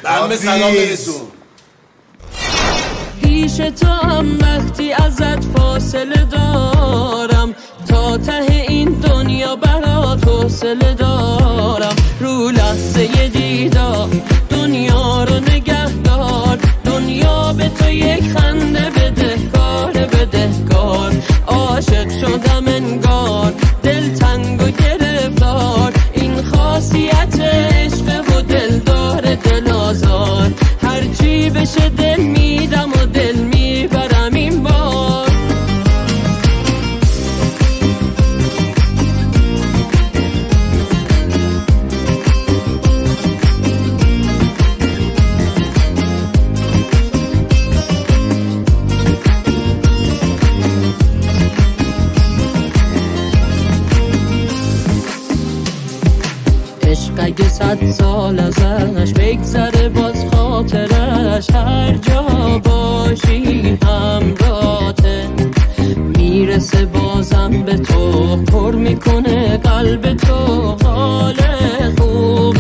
Speaker 8: همه سلام برسون.
Speaker 28: پیش تو هم وقتی ازت فاصله دارم تا ته برات حوصله دارم. رو لحظه دیدار دنیا رو نگه دار دنیا به تو یک خنده بده کار بده کار عاشق شدم انگار دل تنگ و گرفتار. این خاصیت خاطرش هر جا باشی همراته می‌رسه بازم به تو پر می‌کنه قلب تو حال خوب